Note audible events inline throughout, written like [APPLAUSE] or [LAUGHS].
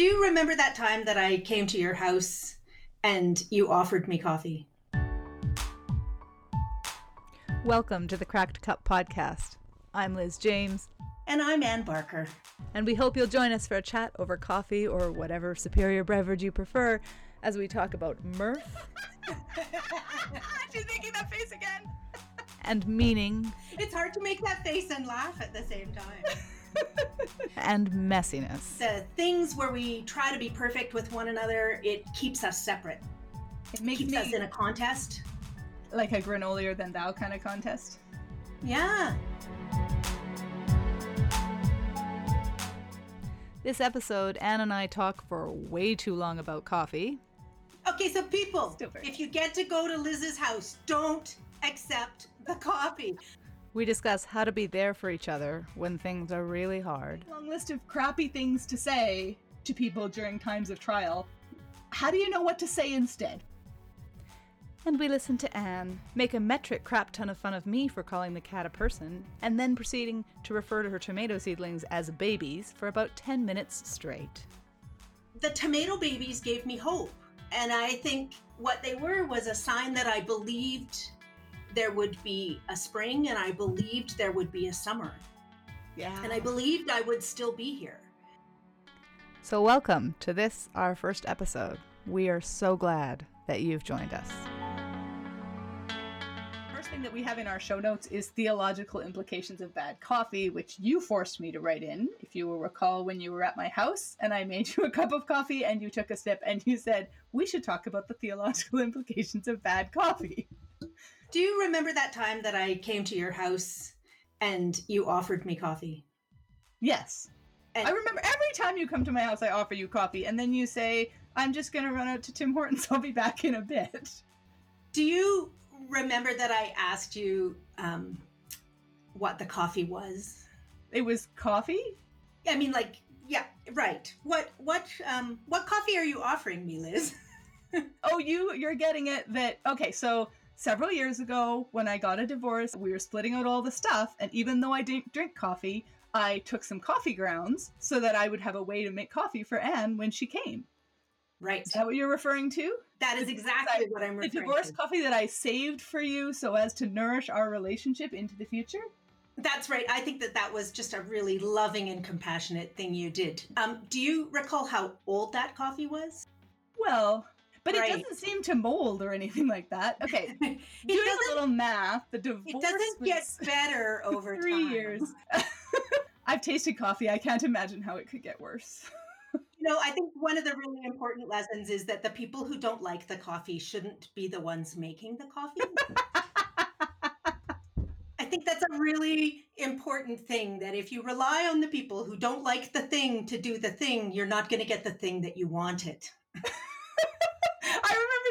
Do you remember that time that I came to your house and you offered me coffee? Welcome to the Cracked Cup podcast. I'm Liz James. And I'm Anne Barker. And we hope you'll join us for a chat over coffee or whatever superior beverage you prefer as we talk about mirth. [LAUGHS] She's making that face again. and meaning. It's hard to make that face and laugh at the same time. [LAUGHS] [LAUGHS] and messiness. The things where we try to be perfect with one another, it keeps us separate. It makes keeps us in a contest. Like a granolier than thou kind of contest. Yeah. This episode, Anne and I talk for way too long about coffee. Okay, so people, if you get to go to Liz's house, don't accept the coffee. We discuss how to be there for each other when things are really hard. Long list of crappy things to say to people during times of trial. How do you know what to say instead? And we listen to Anne make a metric crap ton of fun of me for calling the cat a person, and then proceeding to refer to her tomato seedlings as babies for about 10 minutes straight. The tomato babies gave me hope, and I think what they were was a sign that I believed there would be a spring and I believed there would be a summer. Yeah. And I believed I would still be here. So, welcome to this, our first episode. We are so glad that you've joined us. First thing that we have in our show notes is theological implications of bad coffee, which you forced me to write in. If you will recall, when you were at my house and I made [LAUGHS] you a cup of coffee and you took a sip and you said, We should talk about the theological [LAUGHS] implications of bad coffee. Do you remember that time that I came to your house and you offered me coffee? Yes. And I remember every time you come to my house, I offer you coffee, and then you say, I'm just going to run out to Tim Hortons. [LAUGHS] I'll be back in a bit. Do you remember that I asked you um, what the coffee was? It was coffee? I mean, like, yeah, right. What, what, um, what coffee are you offering me, Liz? [LAUGHS] oh, you, you're getting it that, okay, so several years ago when I got a divorce, we were splitting out all the stuff, and even though I didn't drink coffee, I took some coffee grounds so that I would have a way to make coffee for Anne when she came. Right. Is that what you're referring to? That is exactly what I'm referring to. The divorce coffee that I saved for you so as to nourish our relationship into the future? That's right. I think that that was just a really loving and compassionate thing you did. Um, do you recall how old that coffee was? Well, but right. it doesn't seem to mold or anything like that. Okay, [LAUGHS] doing a little math, the divorce it doesn't get better [LAUGHS] over three time. years. [LAUGHS] I've tasted coffee. I can't imagine how it could get worse. you know, I think one of the really important lessons is that the people who don't like the coffee shouldn't be the ones making the coffee. I think that's a really important thing that if you rely on the people who don't like the thing to do the thing, you're not going to get the thing that you wanted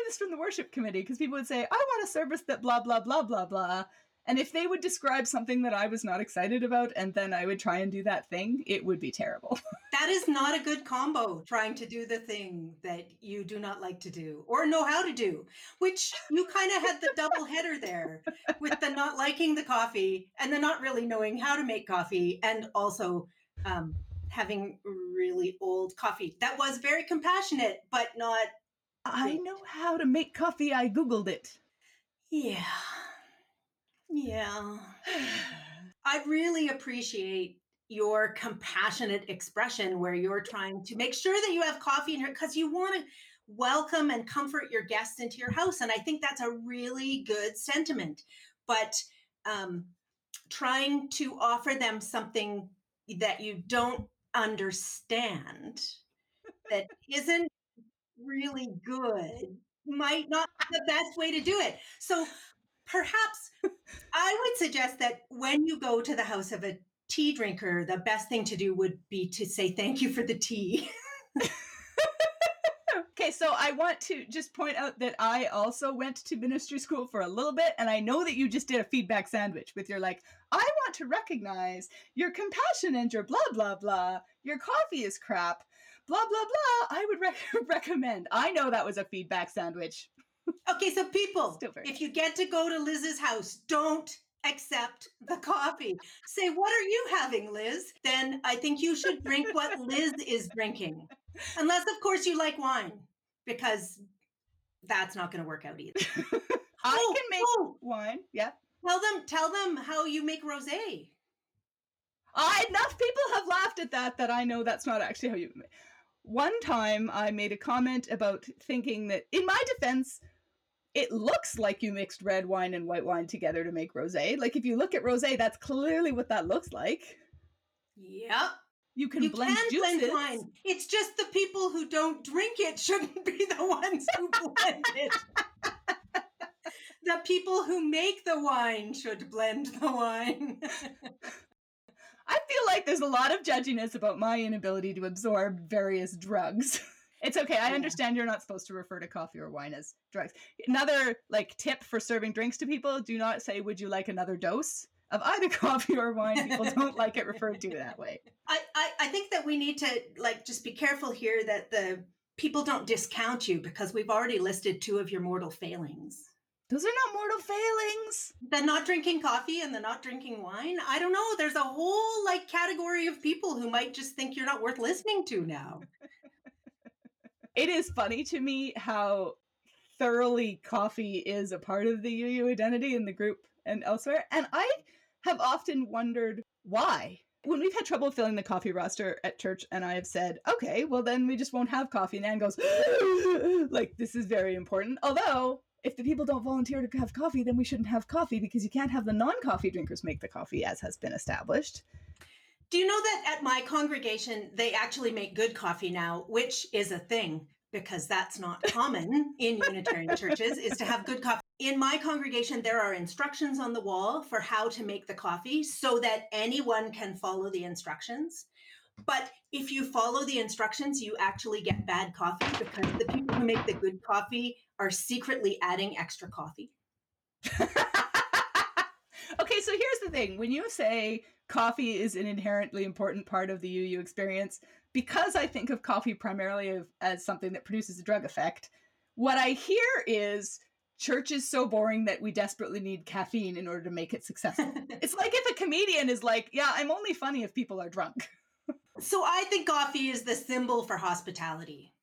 this from the worship committee because people would say, I want a service that blah, blah, blah, blah, blah. And if they would describe something that I was not excited about and then I would try and do that thing, it would be terrible. [LAUGHS] that is not a good combo, trying to do the thing that you do not like to do or know how to do, which you kind of had the double header there with the not liking the coffee and the not really knowing how to make coffee and also um, having really old coffee. That was very compassionate, but not I know how to make coffee. I Googled it. Yeah. Yeah. [SIGHS] I really appreciate your compassionate expression where you're trying to make sure that you have coffee in here because you want to welcome and comfort your guests into your house. And I think that's a really good sentiment. But um, trying to offer them something that you don't understand that [LAUGHS] isn't really good might not [LAUGHS] be the best way to do it. So perhaps I would suggest that when you go to the house of a tea drinker, the best thing to do would be to say thank you for the tea. [LAUGHS] Okay, so I want to just point out that I also went to ministry school for a little bit, and I know that you just did a feedback sandwich with your like, I want to recognize your compassion and your blah blah blah. Your coffee is crap, blah blah blah. I would rec- [LAUGHS] recommend. I know that was a feedback sandwich. okay, so people, if you get to go to Liz's house, don't accept the [LAUGHS] coffee. Say, what are you having, Liz? Then I think you should drink what Liz is drinking. Unless, of course, you like wine, because that's not going to work out either. [LAUGHS] I Oh, can make oh. wine. Yeah. Tell them, tell them how you make rosé. Ah, enough people have laughed at that that I know that's not actually how you. One time I made a comment about thinking that, in my defense, it looks like you mixed red wine and white wine together to make rosé. Like if you look at rosé, that's clearly what that looks like. Yep. You can you blend can juices. blend wine. It's just the people who don't drink it shouldn't [LAUGHS] be the ones who [LAUGHS] blend it. the people who make the wine should blend the wine. [LAUGHS] I feel like there's a lot of judginess about my inability to absorb various drugs. [LAUGHS] It's okay. I understand you're not supposed to refer to coffee or wine as drugs. Another like tip for serving drinks to people, do not say would you like another dose of either [LAUGHS] coffee or wine. People don't like it referred to that way. I, I, I think that we need to like just be careful here that the people don't discount you because we've already listed two of your mortal failings. Those are not mortal failings. The not drinking coffee and the not drinking wine. I don't know. There's a whole like category of people who might just think you're not worth listening to now. [LAUGHS] It is funny to me how thoroughly coffee is a part of the UU identity in the group and elsewhere. And I have often wondered why. When we've had trouble filling the coffee roster at church, and I have said, okay, well, then we just won't have coffee. And Anne goes, [GASPS] like, this is very important. Although, if the people don't volunteer to have coffee, then we shouldn't have coffee because you can't have the non coffee drinkers make the coffee, as has been established. Do you know that at my congregation, they actually make good coffee now, which is a thing because that's not common in Unitarian churches, is to have good coffee. In my congregation, there are instructions on the wall for how to make the coffee so that anyone can follow the instructions. But if you follow the instructions, you actually get bad coffee because the people who make the good coffee are secretly adding extra coffee. [LAUGHS] okay, so here's the thing. When you say coffee is an inherently important part of the UU experience, because I think of coffee primarily of, as something that produces a drug effect, what I hear is church is so boring that we desperately need caffeine in order to make it successful. [LAUGHS] it's like if a comedian is like, yeah, I'm only funny if people are drunk. [LAUGHS] So I think coffee is the symbol for hospitality.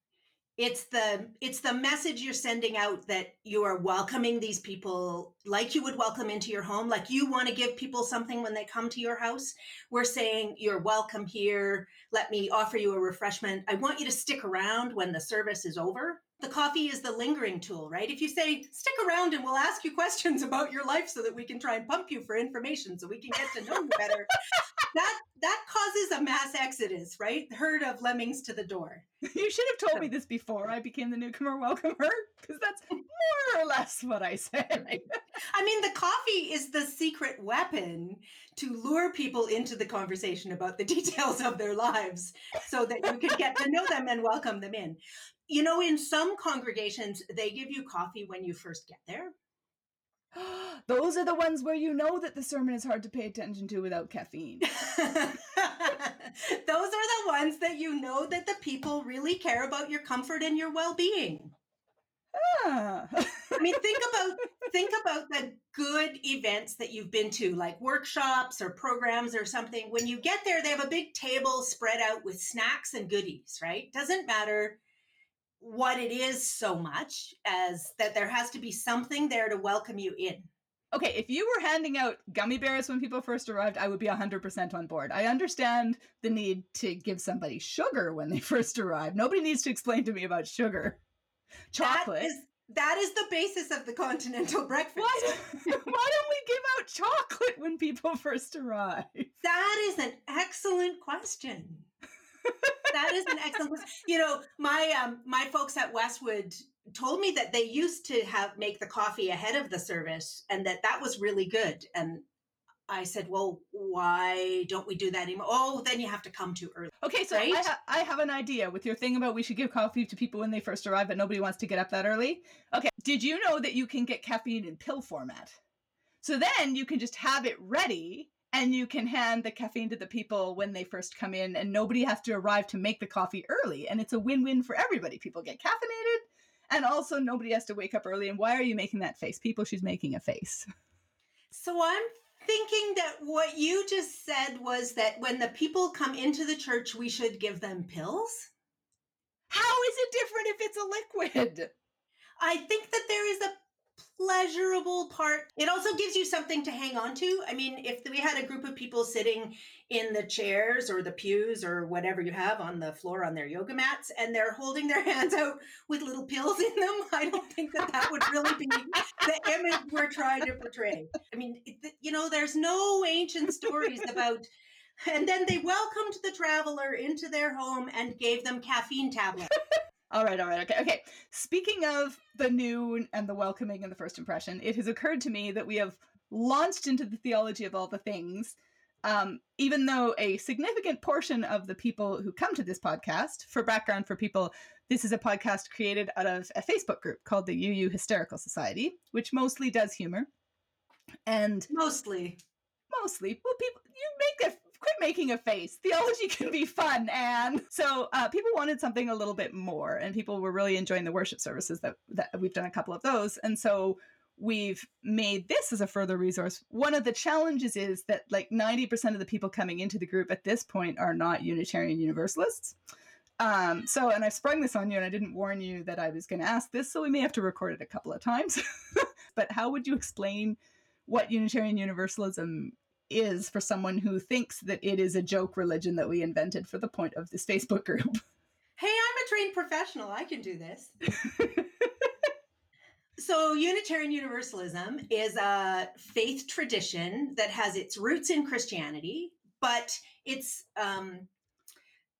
It's the it's the message you're sending out that you are welcoming these people like you would welcome into your home, like you want to give people something when they come to your house. We're saying you're welcome here. Let me offer you a refreshment. I want you to stick around when the service is over. The coffee is the lingering tool, right? If you say stick around and we'll ask you questions about your life so that we can try and pump you for information so we can get to know you better. [LAUGHS] that that causes a mass exodus, right? Herd of lemmings to the door. you should have told me this before I became the newcomer welcomer, because that's [LAUGHS] more or less what I said. I mean, the coffee is the secret weapon to lure people into the conversation about the [LAUGHS] details of their lives so that you can get to know them and welcome them in. You know, in some congregations, they give you coffee when you first get there. [GASPS] Those are the ones where you know that the sermon is hard to pay attention to without caffeine. [LAUGHS] Those are the ones that you know that the people really care about your comfort and your well-being. Ah. I mean, think [LAUGHS] about think about the good events that you've been to, like workshops or programs or something. When you get there, they have a big table spread out with snacks and goodies, right? Doesn't matter what it is so much as that there has to be something there to welcome you in. okay, if you were handing out gummy bears when people first arrived, I would be 100% on board. I understand the need to give somebody sugar when they [LAUGHS] first arrive. Nobody needs to explain to me about sugar. Chocolate. That is that is the basis of the continental [LAUGHS] breakfast. why, [LAUGHS] why don't we give out chocolate when people first arrive? That is an excellent question. That is an excellent question. You know, my um my folks at Westwood told me that they used to have make the coffee ahead of the service and that that was really good and I said, "Well, why don't we do that anymore?" Oh, then you have to come too early. Okay, so I, ha- I have an idea with your thing about we should give coffee to people when they first arrive, but nobody wants to get up that early. Okay, did you know that you can get caffeine in pill format? So then you can just have it ready and you can hand the caffeine to the people when they first come in, and nobody has to arrive to make the coffee early. And it's a win win for everybody. People get caffeinated, and also nobody has to wake up early. And why are you making that face? People, she's making a face. [LAUGHS] So I'm thinking that what you just said was that when the people come into the church, we should give them pills. how is it different if it's a liquid? I think that there is a pleasurable part. It also gives you something to hang on to. I mean, if we had a group of people sitting in the chairs or the pews or whatever you have on the floor on their yoga mats and they're holding their [LAUGHS] hands out with little pills in them, [LAUGHS] I don't think that that would really be the image we're trying to portray. I mean, you know, there's no ancient stories about and then they welcomed the traveler into their home and gave them caffeine tablets. All right, all right, okay, okay. Speaking of the new and the welcoming and the first impression, it has occurred to me that we have launched into the theology of all the things. Um, even though a significant portion of the people who come to this podcast, for background for people, this is a podcast created out of a Facebook group called the UU Hysterical Society, which mostly does humor. And mostly, mostly, well, people, you make a quit making a face. Theology can be fun, and so uh, people wanted something a little bit more, and people were really enjoying the worship services that that we've done a couple of those, and so we've made this as a further resource. One of the challenges is that like 90% of the people coming into the group at this point are not Unitarian Universalists. Um, so, and I sprung this on you, and I didn't warn you that I was going to ask this, so we may have to record it a couple of times. [LAUGHS] but how would you explain what Unitarian Universalism is for someone who thinks that it is a joke religion that we invented for the point of this Facebook group. [LAUGHS] Hey, I'm a trained professional. I can do this. so, Unitarian Universalism is a faith tradition that has its roots in Christianity, but it's um,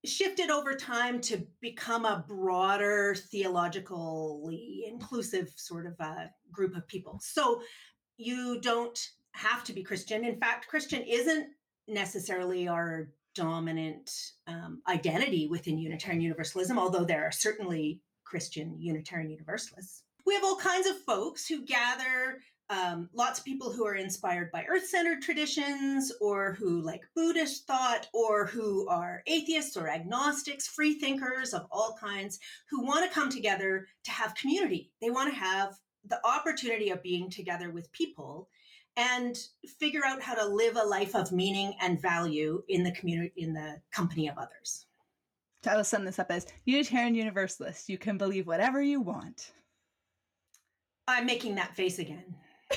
shifted over time to become a broader, theologically inclusive sort of a group of people. So, you don't have to be Christian. In fact, Christian isn't necessarily our dominant um, identity within Unitarian Universalism, although there are certainly Christian Unitarian Universalists. We have all kinds of folks who gather, um, lots of people who are inspired by earth centered traditions or who like Buddhist thought or who are atheists or agnostics, free thinkers of all kinds, who want to come together to have community. They want to have the opportunity of being together with people and figure out how to live a life of meaning and value in the community in the company of others. I'll sum this up as unitarian universalist you can believe whatever you want. I'm making that face again. [LAUGHS] I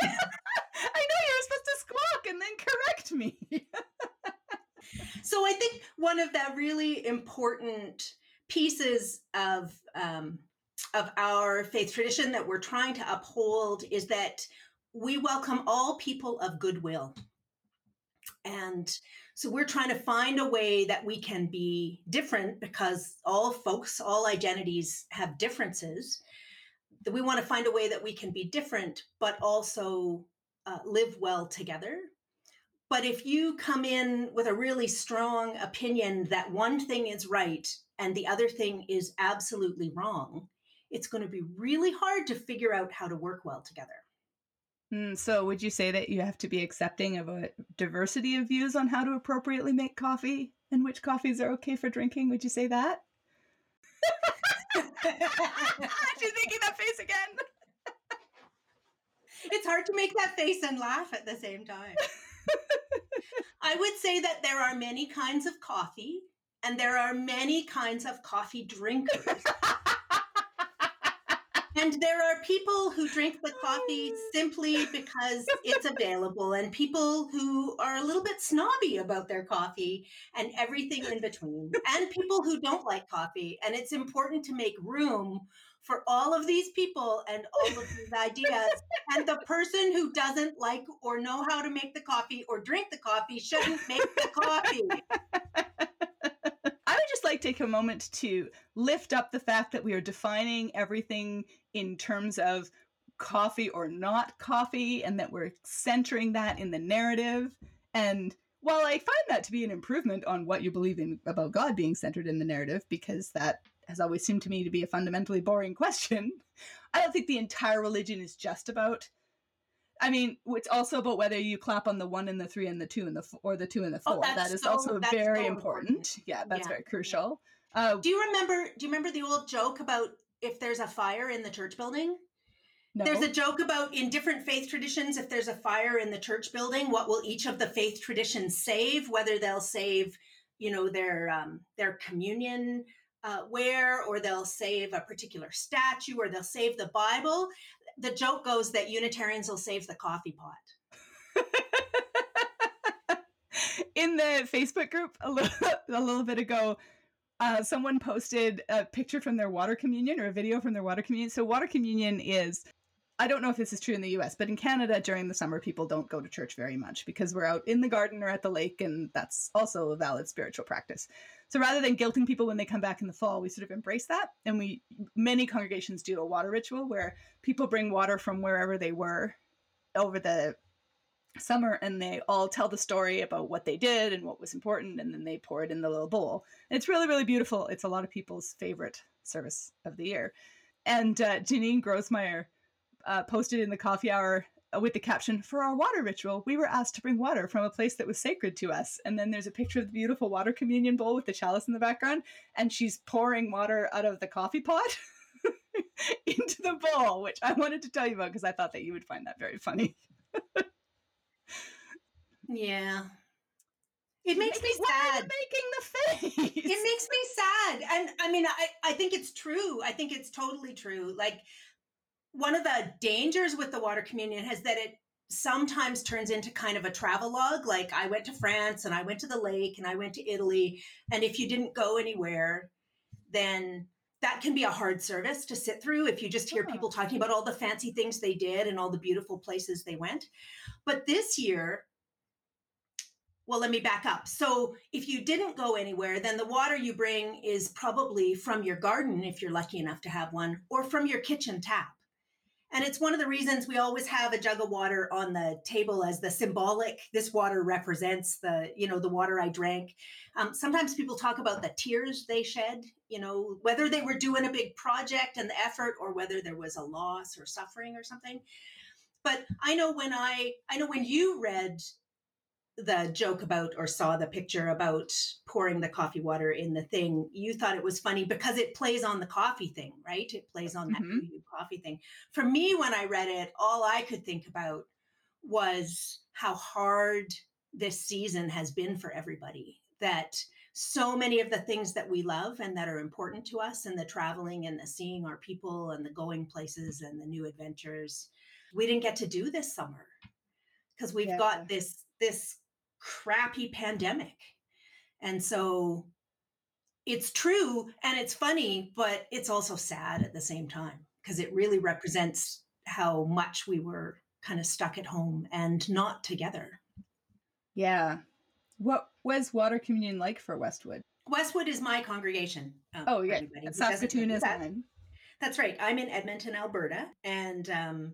know you're supposed to squawk and then correct me. So i think one of the really important pieces of um, of our faith tradition that we're trying to uphold is that we welcome all people of goodwill. And so we're trying to find a way that we can be different because all folks, all identities have differences. That we want to find a way that we can be different, but also uh, live well together. But if you come in with a really strong opinion that one thing is right and the other thing is absolutely wrong, it's going to be really hard to figure out how to work well together. Mm, so, would you say that you have to be accepting of a diversity of views on how to appropriately make coffee and which coffees are okay for drinking? Would you say that? [LAUGHS] She's making that face again. [LAUGHS] it's hard to make that face and laugh at the same time. [LAUGHS] I would say that there are many kinds of coffee and there are many kinds of coffee drinkers. And there are people who drink the coffee oh. simply because it's available, and people who are a little bit snobby about their coffee and everything in between, and people who don't like coffee. And it's important to make room for all of these people and all of these ideas. And the person who doesn't like or know how to make the coffee or drink the coffee shouldn't make the coffee like take a moment to lift up the fact that we are defining everything in terms of coffee or not coffee and that we're centering that in the narrative. And while I find that to be an improvement on what you believe in about God being centered in the narrative, because that has always seemed to me to be a fundamentally boring [LAUGHS] question, I don't think the entire religion is just about I mean, it's also about whether you clap on the one and the three and the two and the four, or the two and the four. Oh, that is so, also very so important. important. Yeah, that's yeah. very crucial. Uh, do you remember? Do you remember the old joke about if there's a fire in the church building? No. There's a joke about in different faith traditions, if there's a fire in the church building, what will each of the faith traditions save? Whether they'll save, you know, their um, their communion uh, where, or they'll save a particular statue, or they'll save the Bible. The joke goes that Unitarians will save the coffee pot. [LAUGHS] In the Facebook group a little, [LAUGHS] a little bit ago, uh, someone posted a picture from their water communion or a video from their water communion. So, water communion is I don't know if this is true in the US, but in Canada during the summer, people don't go to church very much because we're out in the garden or at the lake, and that's also a valid spiritual practice. So rather than guilting people when they come back in the fall, we sort of embrace that. And we, many congregations do a water ritual where people bring water from wherever they were over the summer and they all tell the story about what they did and what was important and then they pour it in the little bowl and it's really really beautiful it's a lot of people's favorite service of the year and uh, janine grossmeyer uh, posted in the coffee hour uh, with the caption for our water ritual we were asked to bring water from a place that was sacred to us. And then there's a picture of the beautiful water communion bowl with the chalice in the background and she's pouring water out of the coffee pot [LAUGHS] into the bowl which i wanted to tell you about because i thought that you would find that very funny. Yeah. It makes me sad. making the face? It makes me sad. And i mean i i think it's true. I think it's totally true. Like one of the dangers with the water communion is that it sometimes turns into kind of a travel log like i went to france and i went to the lake and i went to italy and if you didn't go anywhere then that can be a hard service to sit through if you just hear people talking about all the fancy things they did and all the beautiful places they went. But this year well let me back up. So if you didn't go anywhere then the water you bring is probably from your garden if you're lucky enough to have one or from your kitchen tap and it's one of the reasons we always have a jug of water on the table as the symbolic this water represents the you know the water i drank. Um, sometimes people talk about the tears they shed you know whether they were doing a big project and the effort or whether there was a loss or suffering or something. But i know when i i know when you read the joke about or saw the picture about pouring the coffee water in the thing, you thought it was funny because it plays on the coffee thing, right? It plays on that Mhm. Coffee thing. For me, when I read it, all I could think about was how hard this season has been for everybody. That so many of the things that we love and that are important to us, and the traveling and the seeing our people and the going places and the new adventures, we didn't get to do this summer because we've Yeah. got this this crappy pandemic. And so it's true and it's funny, but it's also sad at the same time because it really represents how much we were kind of stuck at home and not together. yeah what was water communion like for westwood Westwood is my congregation. um, oh yeah anybody who doesn't saskatoon is that. mine That's right. I'm in Edmonton, Alberta, and um,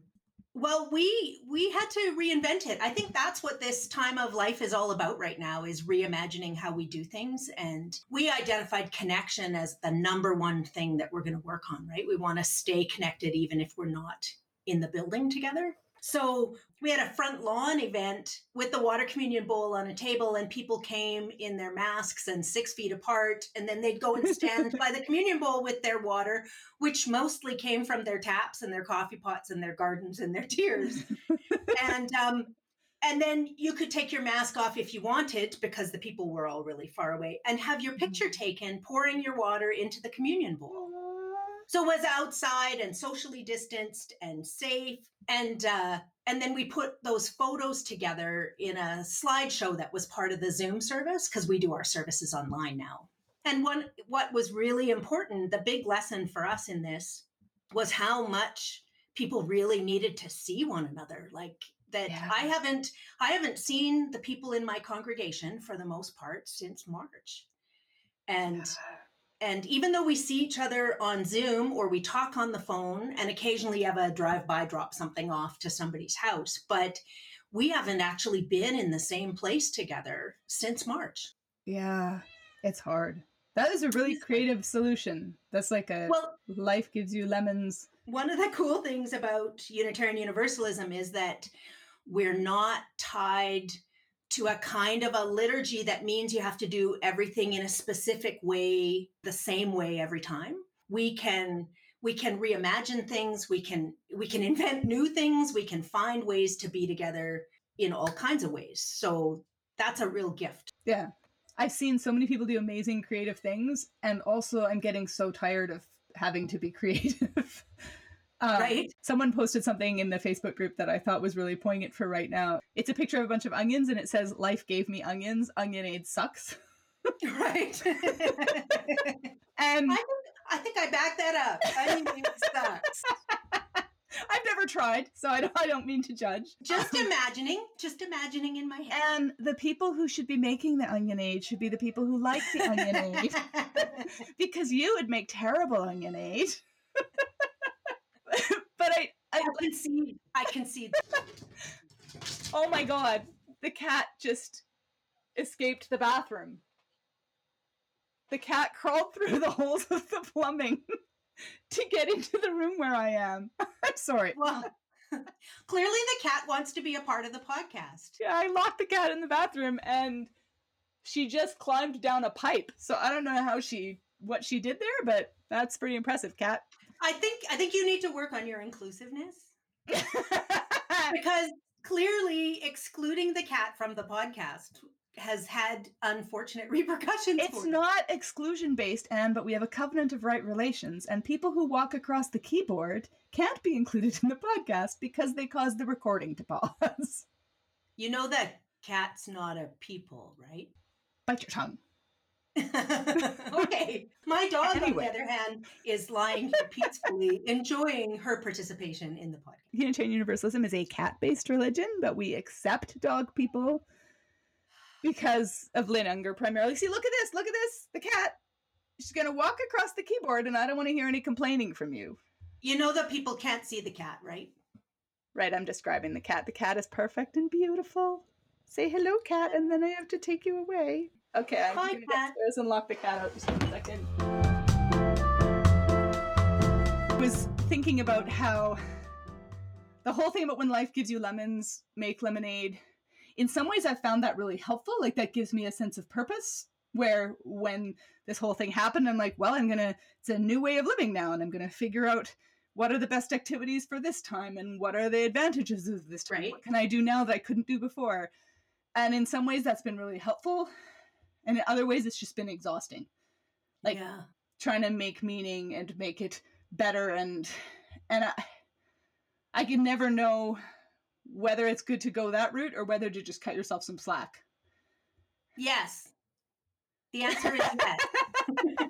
well, we we had to reinvent it. I think that's what this time of life is all about right now: is reimagining how we do things. And we identified connection as the number one thing that we're going to work on. Right? We want to stay connected, even if we're not in the building together. So we had a front lawn event with the water communion bowl on a table, and people came in their masks and six feet apart, and then they'd go and stand by the communion bowl with their water which mostly came from their taps and their coffee pots and their gardens and their tears. and um, and then you could take your mask off if you wanted because the people were all really far away and have your picture taken pouring your water into the communion bowl. So it was outside and socially distanced and safe. And uh, and then we put those photos together in a slideshow that was part of the Zoom service because we do our services online now. And one what was really important, the big lesson for us in this was how much people really needed to see one another. Like that Yeah. I haven't I haven't seen the people in my congregation for the most part since March. And and even though we see each other on Zoom or we talk on the phone and occasionally have a drive by drop something off to somebody's house, but we haven't actually been in the same place together since March. yeah it's hard. That is a really creative solution. That's like a Well, life gives you lemons. One of the cool things about Unitarian Universalism is that we're not tied to a kind of a liturgy that means you have to do everything in a specific way, the same way every time. We can we can reimagine things, we can we can invent new things, we can find ways to be together in all kinds of ways. So that's a real gift. Yeah. I've seen so many people do amazing creative things, and also I'm getting so tired of having to be [LAUGHS] creative. Um, Right. Someone posted something in the Facebook group that I thought was really poignant for right now. It's a picture of a bunch of onions, and it says, "Life gave me onions. Onion aid sucks." [LAUGHS] right. [LAUGHS] And I think I think I back that up. It sucks. [LAUGHS] I've never tried, so I don't, I don't mean to judge. Just imagining, just imagining in my head. And the people who should be making the onion aid should be the people who like the onion aid, because you would make terrible onion aid. but I, I, I concede. I concede. [LAUGHS] oh my god, the cat just escaped the bathroom. The cat crawled through [LAUGHS] the holes of the plumbing [LAUGHS] to get into the room where I am. I'm sorry. Well, clearly the cat wants to be a part of the podcast. Yeah, I locked the cat in the bathroom and she just climbed down a pipe. So I don't know how she what she did there, but that's pretty impressive, cat. I think I think you need to work on your inclusiveness [LAUGHS] because clearly excluding the cat from the podcast has had unfortunate [LAUGHS] repercussions. it's not exclusion based, Anne, but we have a covenant of right relations, and people who walk across the keyboard can't be included in the podcast because they cause the recording to pause. [LAUGHS] You know that cat's not a people, right? Bite your tongue. [LAUGHS] okay. My dog, Anyway. on the other hand, is lying here peacefully, enjoying her participation in the podcast. Unitarian Universalism is a cat based religion, but we accept dog people because of Lynn Ungar primarily. See, look at this. Look at this. The cat. She's going to walk across the keyboard, and I don't want to hear any complaining from you. You know that people can't see the cat, right? Right, I'm describing the cat. The cat is perfect and beautiful. Say hello, cat, and then I have to take you away. Okay, I'm to cat. upstairs and lock the cat out just one second. I was thinking about how the whole thing about when life gives you lemons, make lemonade. In some ways, I've found that really helpful. Like, that gives me a sense of purpose. Where when this whole thing happened, I'm like, well, I'm gonna, it's a new way of living now, and I'm gonna figure out what are the best activities for this time and what are the advantages of this time? Right. What can I do now that I couldn't do before? And in some ways, that's been really helpful. And in other ways, it's just been exhausting. Like, yeah. trying to make meaning and make it better and and I, I can never know whether it's good to go that route or whether to just cut yourself some slack. Yes. The answer is yes. [LAUGHS]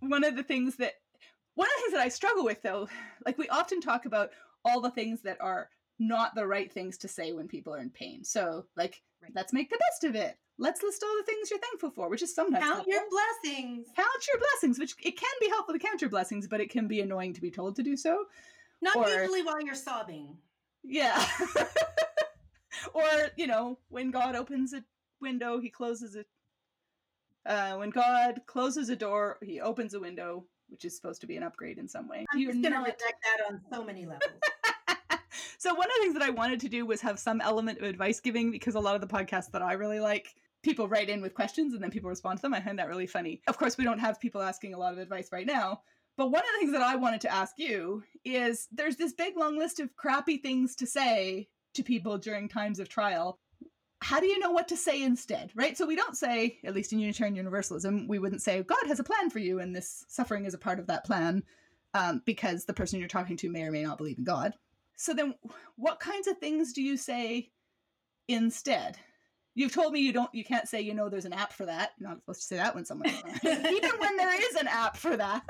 One of the things that one of the things that I struggle with though, like we often talk about all the things that are not the right things to say when people are in pain. So, like, Right. let's make the best of it. Let's list all the things you're thankful for, which is sometimes Count helpful. your blessings. count your blessings, which it can be helpful to count your blessings, but it can be annoying to be told to do so. Not Or- usually while you're sobbing. Yeah. [LAUGHS] or, you know, when God opens a window, he closes it. Uh, when God closes a door, he opens a window, which is supposed to be an upgrade in some way. I'm You're just going to not- reject that on so many levels. [LAUGHS] so one of the things that I wanted to do was have some element of advice giving because a lot of the podcasts that I really like, people write in with questions and then people respond to them. I find that really funny. Of course, we don't have people asking a lot of advice right now. But one of the things that I wanted to ask you is there's this big long list of crappy things to say to people during times of trial. How do you know what to say instead, right? So we don't say, at least in Unitarian Universalism, we wouldn't say, God has a plan for you and this suffering is a part of that plan um, because the person you're talking to may or may not believe in God. So then, what kinds of things do you say instead? You've told me you don't, you can't say, you know, there's an app for that. You're not supposed to say that when someone, [LAUGHS] even when there is an app for that.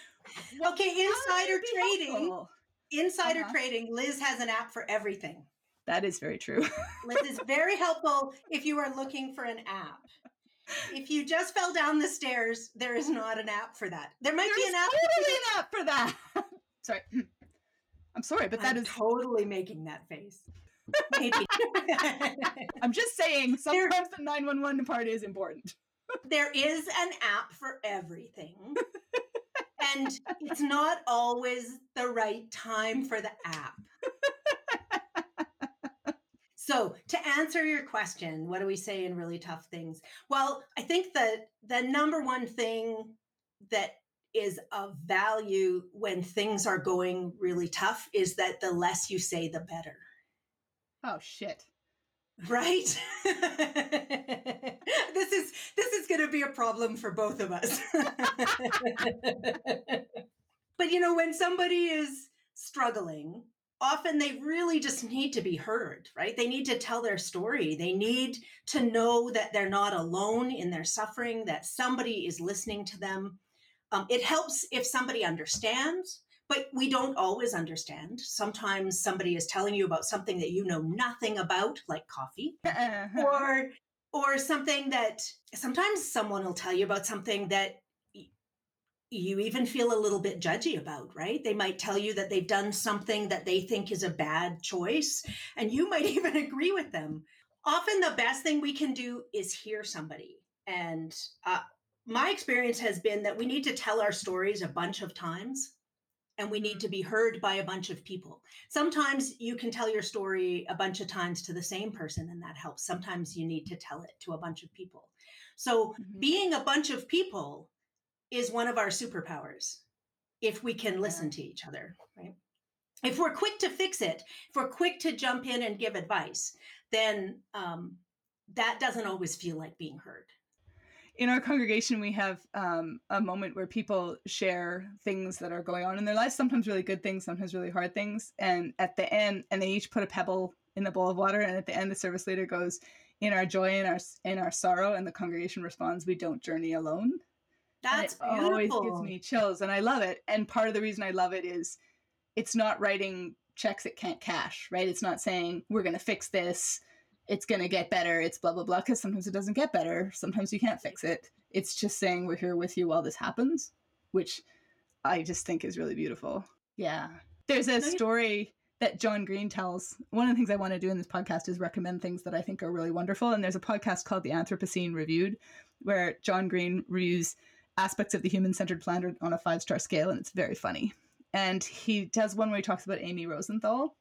[LAUGHS] okay, insider trading. helpful? Insider Uh-huh. trading. Liz has an app for everything. That is very true. Liz is [LAUGHS] very helpful if you are looking for an app. If you just fell down the stairs, there is not an app for that. There might be an app. totally an app for that. sorry. I'm sorry, but that I'm is. totally making that face. Maybe. [LAUGHS] I'm just saying. There- Sometimes the 911 part is important. there is an app for everything. [LAUGHS] and it's not always the right time for the app. So, to answer your question, what do we say in really tough things? Well, I think that the number one thing that is of value when things are going really tough is that the less you say, the better. Oh, shit. right? [LAUGHS] This is this is going to be a problem for both of us. [LAUGHS] But you know when somebody is struggling often they really just need to be heard right? They need to tell their story. They need to know that they're not alone in their suffering that somebody is listening to them um, it helps if somebody understands but we don't always understand. Sometimes somebody is telling you about something that you know nothing about, like coffee, uh-huh. or or something that sometimes someone will tell you about something that you even feel a little bit judgy about, right? They might tell you that they've done something that they think is a bad choice, and you might [LAUGHS] even agree with them. Often, the best thing we can do is hear somebody. And uh, my experience has been that we need to tell our stories a bunch of times and we need to be heard by a bunch of people. Sometimes you can tell your story a bunch of times to the same person, and that helps. Sometimes you need to tell it to a bunch of people. So, mm-hmm. being a bunch of people is one of our superpowers if we can listen to each other, right? If we're quick to fix it, if we're quick to jump in and give advice, then um, that doesn't always feel like being heard in our congregation we have um, a moment where people share things that are going on in their lives sometimes really good things sometimes really hard things. And at the end and they each put a pebble in the bowl of water and at the end the service leader goes in our joy and our in our sorrow and the congregation responds we don't journey alone. That's always gives me chills and i love it. And part of the reason i love it is it's not writing checks it can't cash right? It's not saying we're going to fix this it's going to get better. It's blah, blah, blah. Because sometimes it doesn't get better. Sometimes you can't fix it. It's just saying we're here with you while this happens, which I just think is really beautiful. Yeah. There's a story that John Green tells. One of the things I want to do in this podcast is recommend things that I think are really wonderful. And there's a podcast called The Anthropocene Reviewed, where John Green reviews aspects of the human centered planet on a five star scale. And it's very funny. And he does one where he talks about Amy Rosenthal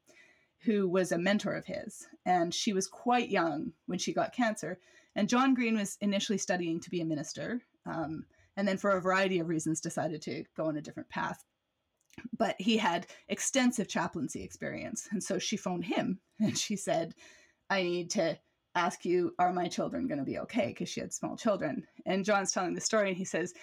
who was a mentor of his. And she was quite young when she got cancer. And John Green was initially studying to be a minister, um, and then for a variety of reasons decided to go on a different path. But he had extensive chaplaincy experience. And so she phoned him [LAUGHS] and she said, I need to ask you, are my children going to be okay? Because she had small children. And John's telling the story and he says,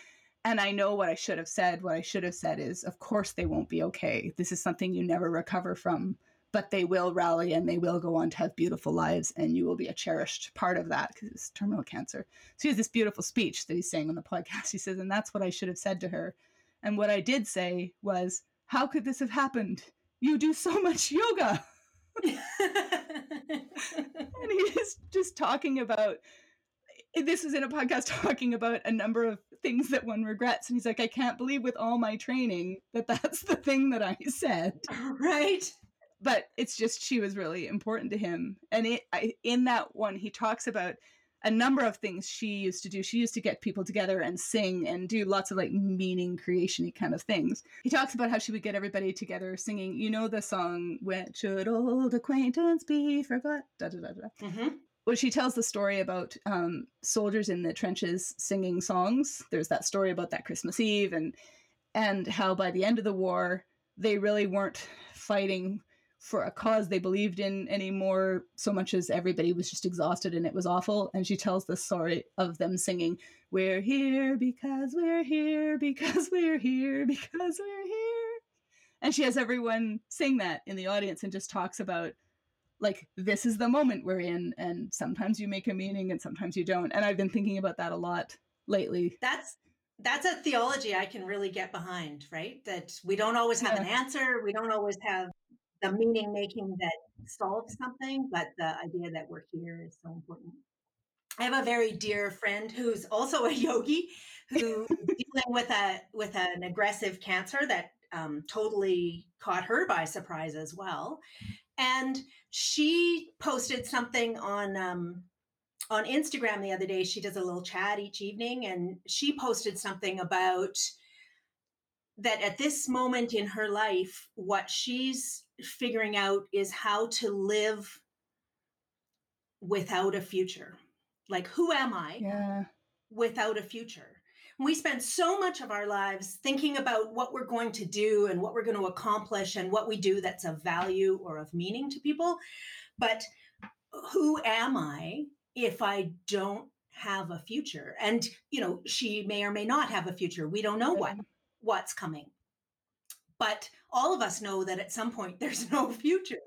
and I know what I should have said. What I should have said is, of course, they won't be okay. This is something you never recover from but they will rally and they will go on to have beautiful lives and you will be a cherished part of that because it's terminal cancer. So he has this beautiful speech that he's saying on the [LAUGHS] podcast. He says and that's what i should have said to her. And what i did say was how could this have happened? You do so [LAUGHS] much yoga. [LAUGHS] And he's just talking about this is in a podcast talking about a number of things that one regrets. And he's like i can't believe with all my training that that's the thing that i said. Right but it's just she was really important to him and it I, in that one he talks about a number of things she used to do she used to get people together and sing and do lots of like meaning creationy kind of things he talks about how she would get everybody together singing you know the song when should old acquaintance be forgot da, da, da, da. Mm-hmm. Well, she tells the story about um, soldiers in the trenches singing songs. There's that story about that Christmas Eve, and and how by the end of the war they really weren't fighting for a cause they believed in anymore so much as everybody was just exhausted and it was awful. And she tells the story of them singing we're here because we're here because [LAUGHS] we're here because we're here. And she has everyone sing that in the audience and just talks about like this is the moment we're in and sometimes you make a meaning and sometimes you don't. And i've been thinking about that a lot lately. That's that's a theology i can really get behind right? That we don't always have yeah. an answer we don't always have the meaning making that solves something, but the idea that we're here is so important. I have a very dear friend who's also a [LAUGHS] yogi who dealing with a with an aggressive cancer that um, totally caught her by surprise as well. And she posted something on um, on Instagram the other day. She does a little chat each evening, and she posted something about that at this moment in her life, what she's figuring out is how to live without a future. Like, who am I yeah. without a future? We spend so much of our lives thinking about what we're going to do and what we're going to accomplish and what we do that's of value or of meaning to people. But who am I if I don't have a future? And, you know, she may or may not have a future. We don't know what what's coming. But all of us know that at some point [LAUGHS] there's no future.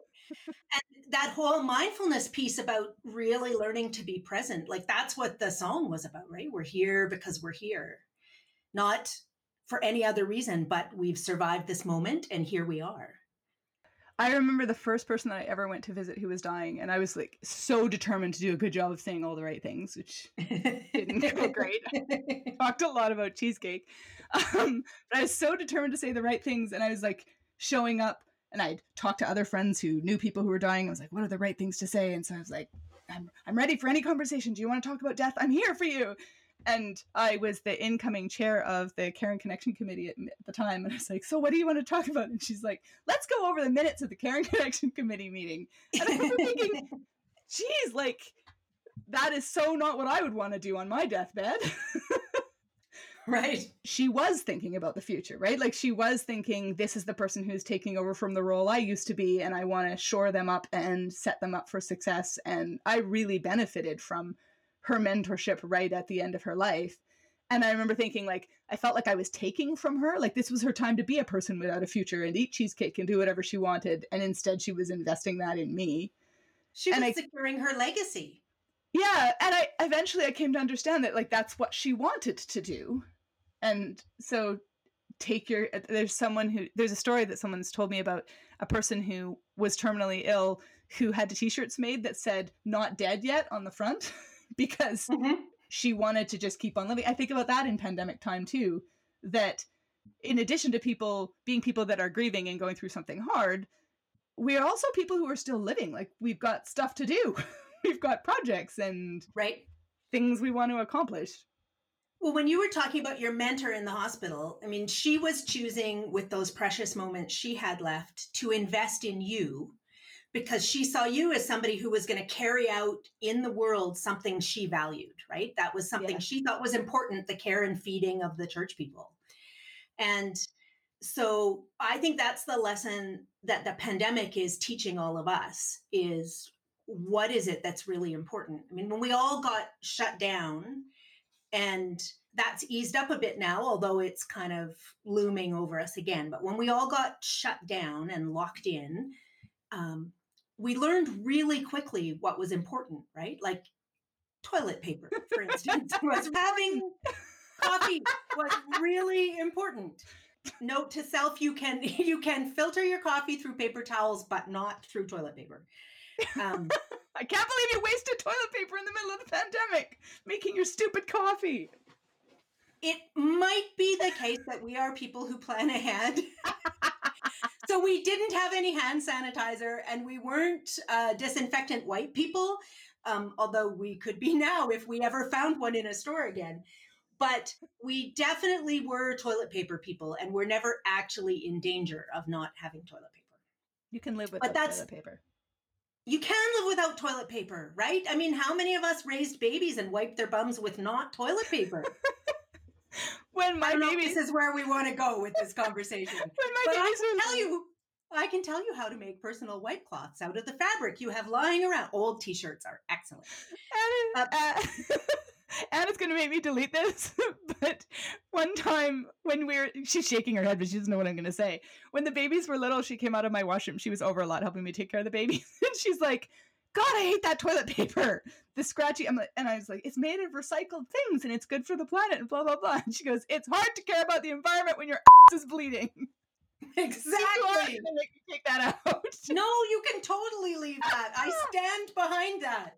and that whole mindfulness piece about really learning to be present, like that's what the song was about, right? We're here because we're here, not for any other reason, but we've survived this moment and here we are. I remember the first person that I ever went to visit who was dying, and I was like so determined to do a good job of saying all the right things, which didn't go [LAUGHS] great. talked a lot about cheesecake, [LAUGHS] um, but I was so determined to say the right things, and I was like showing up, and I'd talk to other friends who knew people who were dying. I was like, "What are the right things to say?" And so I was like, "I'm I'm ready for any conversation. Do you want to talk about death? I'm here for you." and I was the incoming chair of the Caring Connection Committee at, at, the time. And I was like, So, what do you want to talk about? And she's like, Let's go over the minutes of the Caring Connection Committee meeting. And I remember thinking, Geez, like, that is so not what I would want to do on my deathbed. [LAUGHS] [LAUGHS] right. She was thinking about the future, right? Like, she was thinking, This is the person who's taking over from the role I used to be, and I want to shore them up and set them up for success. And I really benefited from her mentorship right at the end of her life. And I remember thinking, like, I felt like I was taking from her. Like, this was her time to be a person without a future and eat cheesecake and do whatever she wanted. And instead, she was investing that in me. She was and securing her legacy. Yeah. And I eventually I came to understand that, like, that's what she wanted to do. And so, take your, there's someone who, there's a story that someone's told me about a person who was terminally ill who had the t shirts made that said, not dead yet on the front. [LAUGHS] because mm-hmm. she wanted to just keep on living. I think about that in pandemic time too, that in addition to people being people that are grieving and going through something hard, we are also people who are still living. Like we've got stuff to do. [LAUGHS] [LAUGHS] we've got projects and right things we want to accomplish. Well, when you were talking about your mentor in the hospital, I mean, she was choosing with those precious moments she had left to invest in you because she saw you as somebody who was going to carry out in the world something she valued, right? That was something yeah. she thought was important the care and feeding of the church people. And so I think that's the lesson that the pandemic is teaching all of us is what is it that's really important? I mean, when we all got shut down and that's eased up a bit now, although it's kind of looming over us again. But when we all got shut down and locked in, um, we learned really quickly what was important, right? Like toilet paper, for instance, [LAUGHS] was having coffee was really important. Note to self: you can [LAUGHS] you can filter your coffee through paper towels, but not through toilet paper. Um, [LAUGHS] I can't believe you wasted toilet paper in the middle of the pandemic making your stupid coffee. It might be the case that we are people who plan ahead. [LAUGHS] so we didn't have any hand sanitizer and we weren't uh, disinfectant white people, um, although we could be now if we ever found one in a store again. But we definitely were toilet paper people and we're never actually in danger of not having toilet paper. You can live without toilet paper. You can live without toilet paper, right? I mean, how many of us raised babies and wiped their bums with not toilet paper? [LAUGHS] when my babies this is where we want to go with this conversation. [LAUGHS] when my but babies I can tell you, I can tell you how to make personal white cloths out of the fabric you have lying around. Old t-shirts are excellent. And, uh, [LAUGHS] Anna's going to make me delete this, [LAUGHS] but one time when we are she's shaking her head, but she doesn't know what I'm going to say. When the babies were little, she came out of my washroom. She was over a lot helping me take care of the babies, [LAUGHS] and she's like, God, I hate that toilet paper. The scratchy. I'm like, and I was like, it's made of recycled things and it's good for the planet and blah blah blah. And she goes, it's hard to care about the environment when your ass [LAUGHS] is bleeding. Exactly. take that out. No, you can totally leave that. I stand behind that.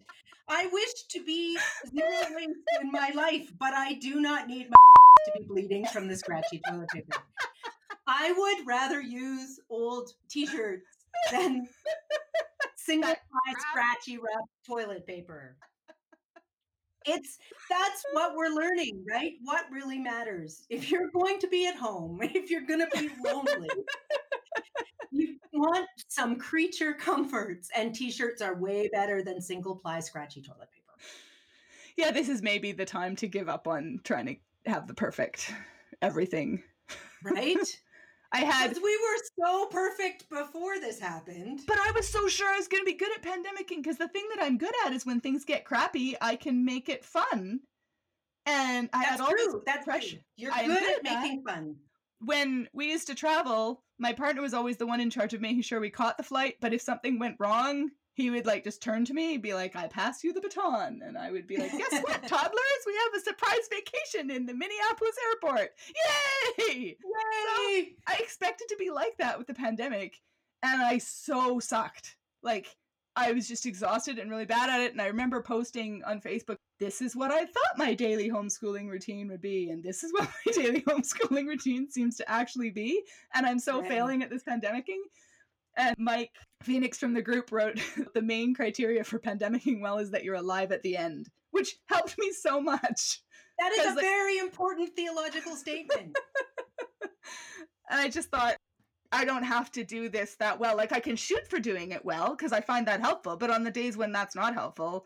I wish to be zero [LAUGHS] waste in my life, but I do not need my [LAUGHS] to be bleeding from the scratchy toilet paper. I would rather use old t-shirts than [LAUGHS] single ply scratchy wrap toilet paper. It's that's what we're learning, right? What really matters. If you're going to be at home, [LAUGHS] if you're going to be lonely, [LAUGHS] you want some creature comforts, and t-shirts are way better than single ply scratchy toilet paper. Yeah, this is maybe the time to give up on trying to have the perfect everything. Right? I had Because we were so perfect before this happened. But I was so sure I was going to be good at pandemicking because the thing that I'm good at is when things get crappy, I can make it fun. And I That's had all this. That's pressure. true. You're I good, at at that. making fun. When we used to travel, my partner was always the one in charge of making sure we caught the flight. But if something went wrong, he would like just turn to me and be like, I pass you the baton. And I would be like, Guess what, [LAUGHS] toddlers? We have a surprise vacation in the Minneapolis airport. Yay! Yay! I expected to be like that with the pandemic, and I so sucked. Like, I was just exhausted and really bad at it. And I remember posting on Facebook, this is what I thought my daily homeschooling routine would be, and this is what my [LAUGHS] daily homeschooling routine seems to actually be. And I'm so Right. failing at this pandemicking. And Mike Phoenix from the group wrote [LAUGHS] the main criteria for pandemicking well is that you're alive at the end, which helped me so much. That is a like- very important theological statement. And [LAUGHS] I just thought, I don't have to do this that well. Like, I can shoot for doing it well because I find that helpful. But on the days when that's not helpful,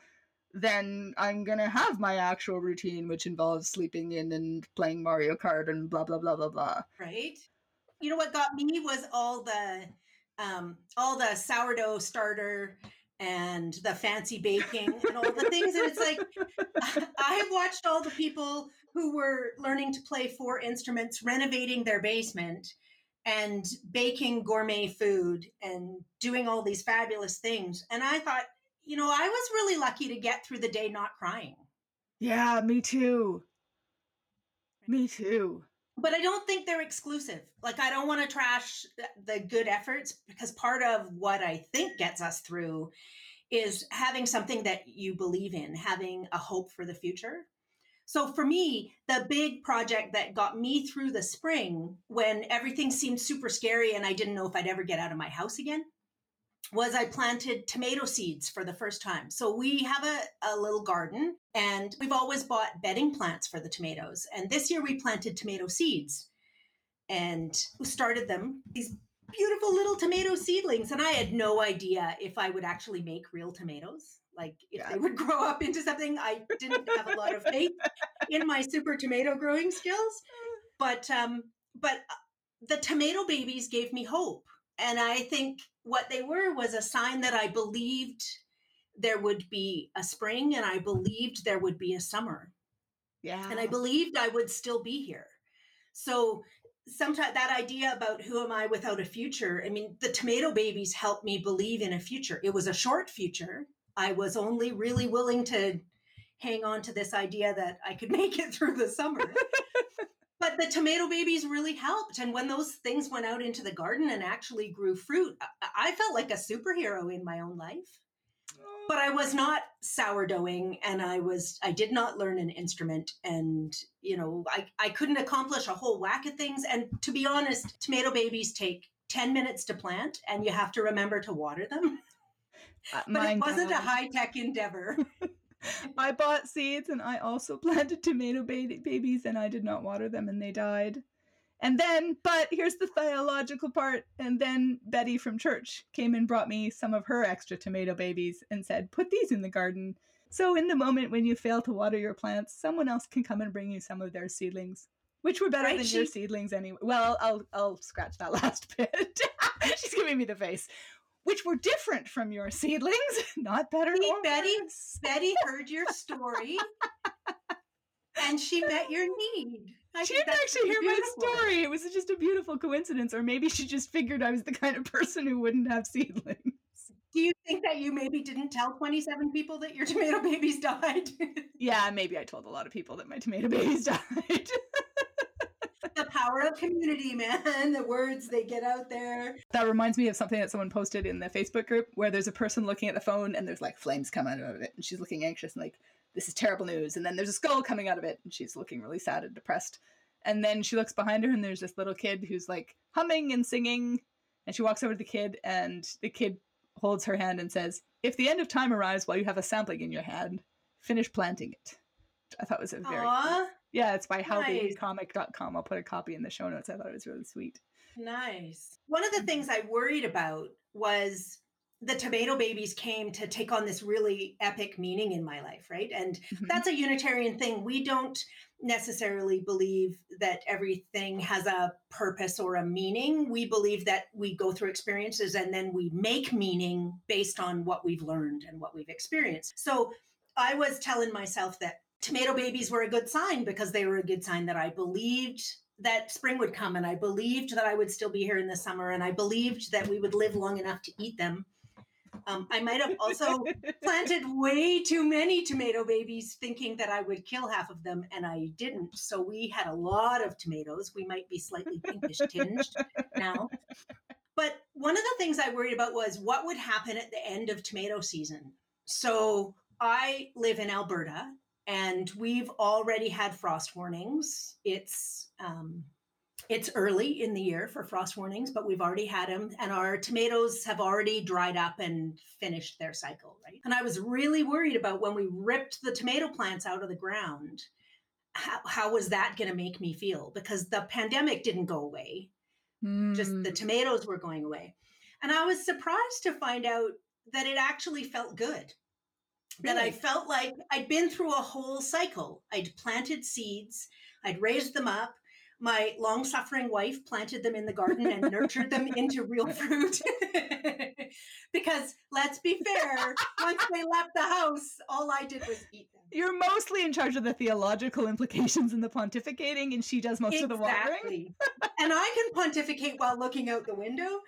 then I'm going to have my actual routine, which involves sleeping in and playing Mario Kart and blah, blah, blah, blah, blah. right? You know what got me was all the um all the sourdough starter and the fancy baking and all the things and it's like [LAUGHS] I have watched all the people who were learning to play four instruments renovating their basement and baking gourmet food and doing all these fabulous things and I thought you know I was really lucky to get through the day not crying Yeah, me too. Me too. But I don't think they're exclusive. Like I don't want to trash the good efforts because part of what I think gets us through is having something that you believe in, having a hope for the future. So for me, the big project that got me through the spring when everything seemed super scary and I didn't know if I'd ever get out of my house again was I planted tomato seeds for the first time. So we have a, a little garden and we've always bought bedding plants for the tomatoes. And this year we planted tomato seeds and we started them, these beautiful little tomato seedlings. And I had no idea if I would actually make real tomatoes, like if Yeah. they would [LAUGHS] grow up into something. I didn't have a lot of faith in my super tomato growing skills. [LAUGHS] But um, but uh, the tomato babies gave me hope. And I think what they were was a sign that I believed there would be a spring and I believed there would be a summer. Yeah. And I believed I would still be here. So sometimes that idea about who am I without a future, I mean, the tomato babies helped me believe in a future. It was a short future. I was only really willing to hang on to this idea that I could [LAUGHS] make it through the summer. But the tomato babies really helped. And when those things went out into the garden and actually grew fruit, I, felt like a superhero in my own life. But I was not sourdoughing and I was I did not learn an instrument and you know I, I couldn't accomplish a whole whack of things. And to be honest, tomato babies take 10 minutes to plant and you have to remember to water them. Uh, [LAUGHS] But it wasn't a high-tech endeavor. [LAUGHS] [LAUGHS] I bought seeds and I also [LAUGHS] planted tomato ba- babies and I did not water them and they died. And then, but here's the theological part. And then Betty from church came and brought me some of her extra tomato babies and said, put these in the garden. So, in the moment when you fail to water your plants, someone else can come and bring you some of their seedlings, which were better Right, than your seedlings anyway. Well, I'll, I'll scratch that [LAUGHS] last bit. She's giving me the face. Which were different from your seedlings, [LAUGHS] not better. See, Betty? worse. Betty heard your story [LAUGHS] and she met your need. I she didn't actually hear really my story. It was just a beautiful coincidence, or maybe she just figured I was the kind of person who wouldn't have seedlings. Do you think that you maybe didn't tell 27 people that your tomato babies died? [LAUGHS] Yeah, maybe I told a lot of people that my tomato babies died. The power of community, [LAUGHS] man. The words they get out there. that reminds me of something that someone posted in the Facebook group where there's a person looking at the phone and there's like flames coming out of it, and she's looking anxious and like, this is terrible news. And then there's a skull coming out of it, and she's looking really sad and depressed. And then she looks behind her, and there's this little kid who's like humming and singing. And she walks over to the kid, and the kid holds her hand and says, If the end of time arrives while you have a sampling in your hand, finish planting it. Which I thought was a very Aw, yeah, it's by Nice. howbabycomic.com. I'll put a copy in the show notes. I thought it was really sweet. nice. One of the things I worried about was the tomato babies came to take on this really epic meaning in my life, right? And Mhm. that's a Unitarian thing. We don't necessarily believe that everything has a purpose or a meaning. We believe that we go through experiences and then we make meaning based on what we've learned and what we've experienced. So I was telling myself that tomato babies were a good sign because they were a good sign that I believed that spring would come and I believed that I would still be here in the summer and I believed that we would live long enough to eat them. Um, I might have also [LAUGHS] planted way too many tomato babies thinking that I would kill half of them and I didn't. So we had a lot of tomatoes. We might be slightly pinkish tinged now. But one of the things I worried about was what would happen at the end of tomato season. So I live in Alberta and we've already had frost warnings. It's um, it's early in the year for frost warnings, but we've already had them, and our tomatoes have already dried up and finished their cycle, right? And I was really worried about when we ripped the tomato plants out of the ground. How, how was that going to make me feel? Because the pandemic didn't go away, mm. just the hmm. tomatoes were going away. And I was surprised to find out that it actually felt good Really? That I felt like I'd been through a whole cycle. I'd planted seeds, I'd raised them up. My long suffering wife planted them in the garden and nurtured them into real [LAUGHS] fruit. [LAUGHS] because let's be fair, once they left the house, all I did was eat them. You're mostly in charge of the theological implications and the pontificating, and she does most exactly. of the watering. Exactly, and I can pontificate while looking out the window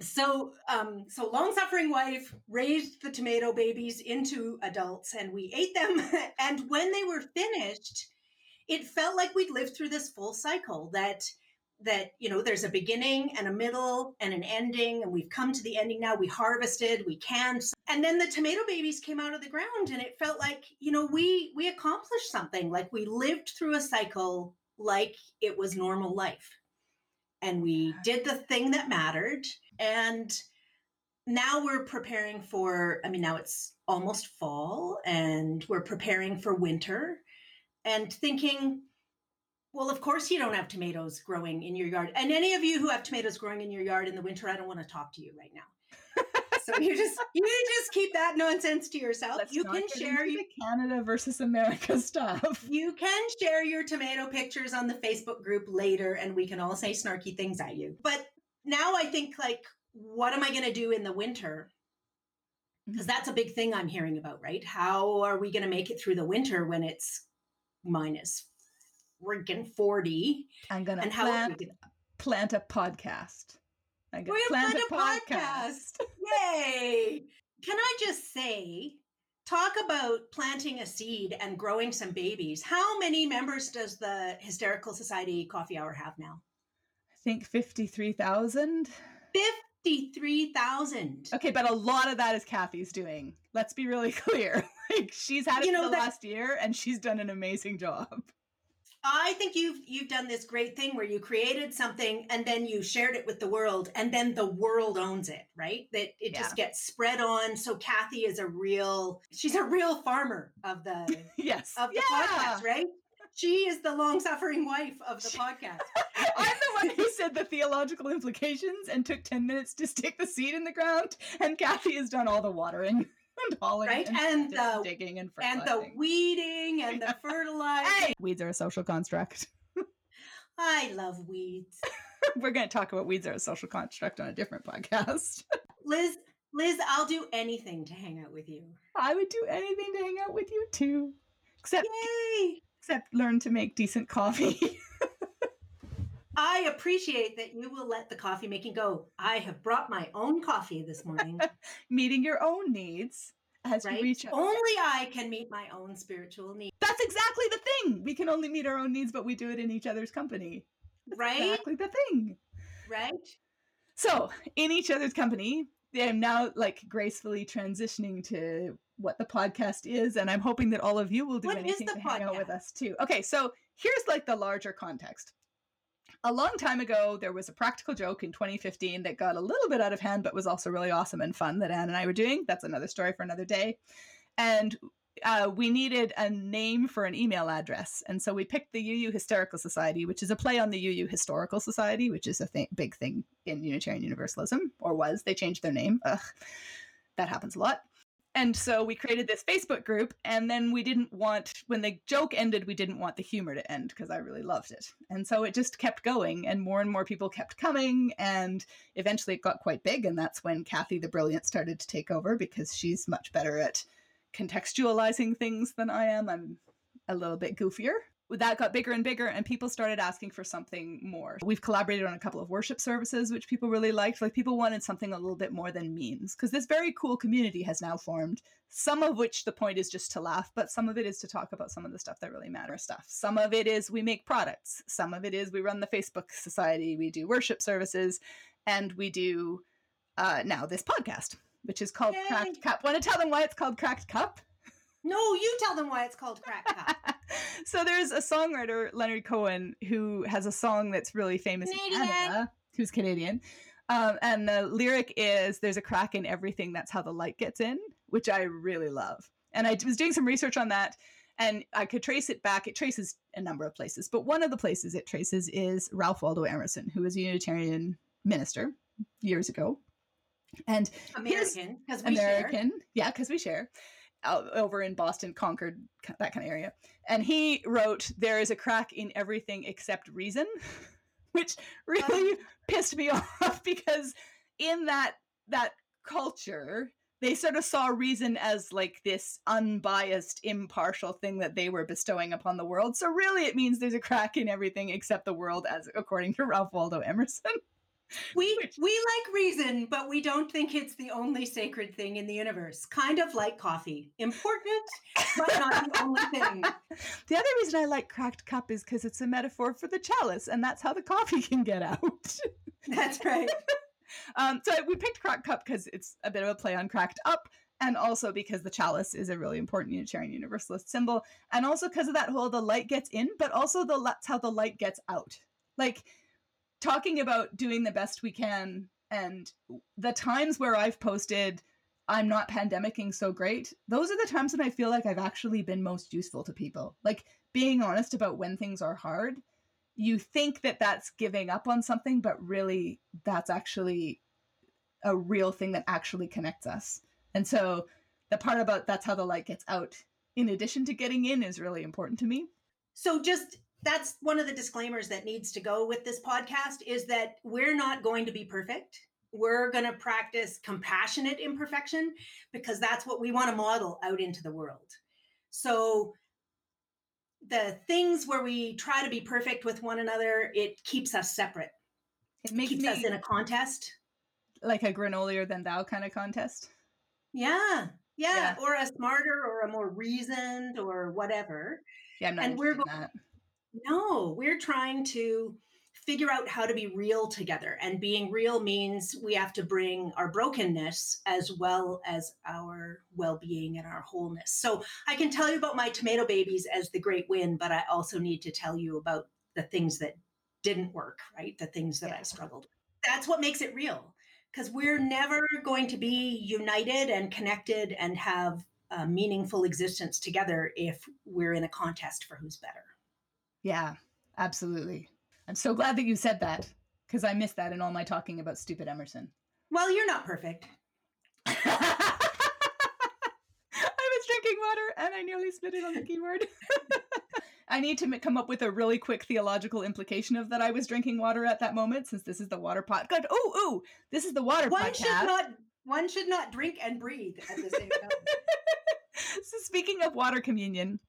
so um, so long suffering wife raised the tomato babies into adults and we ate them. [LAUGHS] And when they were finished it felt like we'd lived through this full cycle that that you know there's a beginning and a middle and an ending and we've come to the ending now. We harvested we canned and then the tomato babies came out of the ground and it felt like you know we we accomplished something like we lived through a cycle like it was normal life. And we did the thing that mattered and now we're preparing for, I mean, now it's almost fall and we're preparing for winter and thinking, well, of course you don't have tomatoes growing in your yard. And any of you who have tomatoes growing in your yard in the winter, I don't want to talk to you right now. so you just [LAUGHS] you just keep that nonsense to yourself. Let's you can share your Canada versus America [LAUGHS] stuff. You can share your tomato pictures on the Facebook group later and we can all say snarky things at you. But now I think like, what am I going to do in the winter? Because mm-hmm. that's a big thing I'm hearing about, right? How are we going to make it through the winter when it's minus freaking 40? I'm going to plant, plant a podcast. I'm going to plant, plant, a, podcast. podcast. [LAUGHS] Yay! Can I just say, talk about planting a seed and growing some babies. How many members does the Hysterical Society Coffee Hour have now? Think 53,000. 53,000. Okay, but a lot of that is Kathy's doing. Let's be really [LAUGHS] clear. like she's had it you know, the that, last year and she's done an amazing job. I think you've you've done this great thing where you created something and then you shared it with the world and then the world owns it, right? That it yeah. just gets spread on. So Kathy is a real she's a real farmer of the [LAUGHS] yes of the yeah. podcast, right? She is the long suffering wife of the podcast. [LAUGHS] I'm the one who said the theological implications and took 10 minutes to stick the seed in the ground, and Kathy has done all the watering. [LAUGHS] And hauling right, and, and the digging and fertilizing. and the weeding and the fertilizing. Hey! Weeds are a social construct. [LAUGHS] I love weeds. [LAUGHS] We're going to talk about weeds are a social construct on a different podcast. Liz, Liz, I'll do anything to hang out with you. I would do anything to hang out with you too. Except Yay! except learn to make decent coffee. I appreciate that you will let the coffee making go. I have brought my own coffee this morning. [LAUGHS] Meeting your own needs as right? you reach out. Only I can meet my own spiritual needs. That's exactly the thing. We can only meet our own needs, but we do it in each other's company. That's right? Exactly the thing. Right? So, in each other's company, I'm now like gracefully transitioning to what the podcast is, and I'm hoping that all of you will do what anything to podcast? hang out with us too. Okay, so here's like the larger context. A long time ago, there was a practical joke in 2015 that got a little bit out of hand, but was also really awesome and fun that Anne and I were doing. That's another story for another day. And uh, we needed a name for an email address. And so we picked the UU Hysterical Society, which is a play on the UU Historical Society, which is a th- big thing in Unitarian Universalism, or was. They changed their name. Ugh, that happens a lot. And so we created this Facebook group, and then we didn't want, when the joke ended, we didn't want the humor to end because I really loved it. And so it just kept going, and more and more people kept coming, and eventually it got quite big. And that's when Kathy the Brilliant started to take over because she's much better at contextualizing things than I am. I'm a little bit goofier that got bigger and bigger and people started asking for something more. We've collaborated on a couple of worship services which people really liked like people wanted something a little bit more than memes because this very cool community has now formed some of which the point is just to laugh but some of it is to talk about some of the stuff that really matters stuff. Some of it is we make products some of it is we run the facebook society we do worship services and we do uh, now this podcast which is called Yay. cracked cup. Want to tell them why it's called cracked cup no, you tell them why it's called Cracked Cup. [LAUGHS] so there's a songwriter, Leonard Cohen, who has a song that's really famous Canadian. in Canada, who's Canadian. Um, and the lyric is There's a crack in everything, that's how the light gets in, which I really love. And I was doing some research on that and I could trace it back. It traces a number of places, but one of the places it traces is Ralph Waldo Emerson, who was a Unitarian minister years ago. And American, because we American, share. yeah, because we share out over in Boston, Concord, that kind of area. And he wrote, There is a crack in everything except reason, [LAUGHS] which really um. pissed me [LAUGHS] off because in that that culture, they sort of saw reason as like this unbiased, impartial thing that they were bestowing upon the world. So really it means there's a crack in everything except the world as according to Ralph Waldo Emerson. [LAUGHS] We Which, we like reason, but we don't think it's the only sacred thing in the universe. Kind of like coffee. Important, but not the only thing. [LAUGHS] The other reason I like cracked cup is because it's a metaphor for the chalice, and that's how the coffee [LAUGHS] can get out. That's right. [LAUGHS] um, so we picked cracked cup because it's a bit of a play on cracked up, and also because the chalice is a really important Unitarian Universalist symbol, and also because of that whole the light gets in, but also the that's how the light gets out. Like talking about doing the best we can and the times where I've posted I'm not pandemicking so great, those are the times when I feel like I've actually been most useful to people. Like being honest about when things are hard. You think that that's giving up on something, but really that's actually a real thing that actually connects us. And so the part about that's how the light gets out, in addition to getting in, is really important to me. So just that's one of the disclaimers that needs to go with this podcast is that we're not going to be perfect. We're going to practice compassionate imperfection because that's what we want to model out into the world. So the things where we try to be perfect with one another, it keeps us separate. It makes keeps us in a contest. Like a granolier than thou kind of contest. Yeah, yeah. Yeah. Or a smarter or a more reasoned or whatever. Yeah, I'm not and we're going, that no, we're trying to figure out how to be real together. And being real means we have to bring our brokenness as well as our well being and our wholeness. So I can tell you about my tomato babies as the great win, but I also need to tell you about the things that didn't work, right? The things that yeah. I struggled with. That's what makes it real because we're mm-hmm. never going to be united and connected and have a meaningful existence together if we're in a contest for who's better. Yeah, absolutely. I'm so glad that you said that because I missed that in all my talking about stupid Emerson. Well, you're not perfect. [LAUGHS] I was drinking water and I nearly spit it on the keyboard. [LAUGHS] I need to come up with a really quick theological implication of that I was drinking water at that moment, since this is the water pot. Good. Oh, oh, this is the water one podcast. Should not, one should not drink and breathe at the same time. [LAUGHS] so speaking of water communion,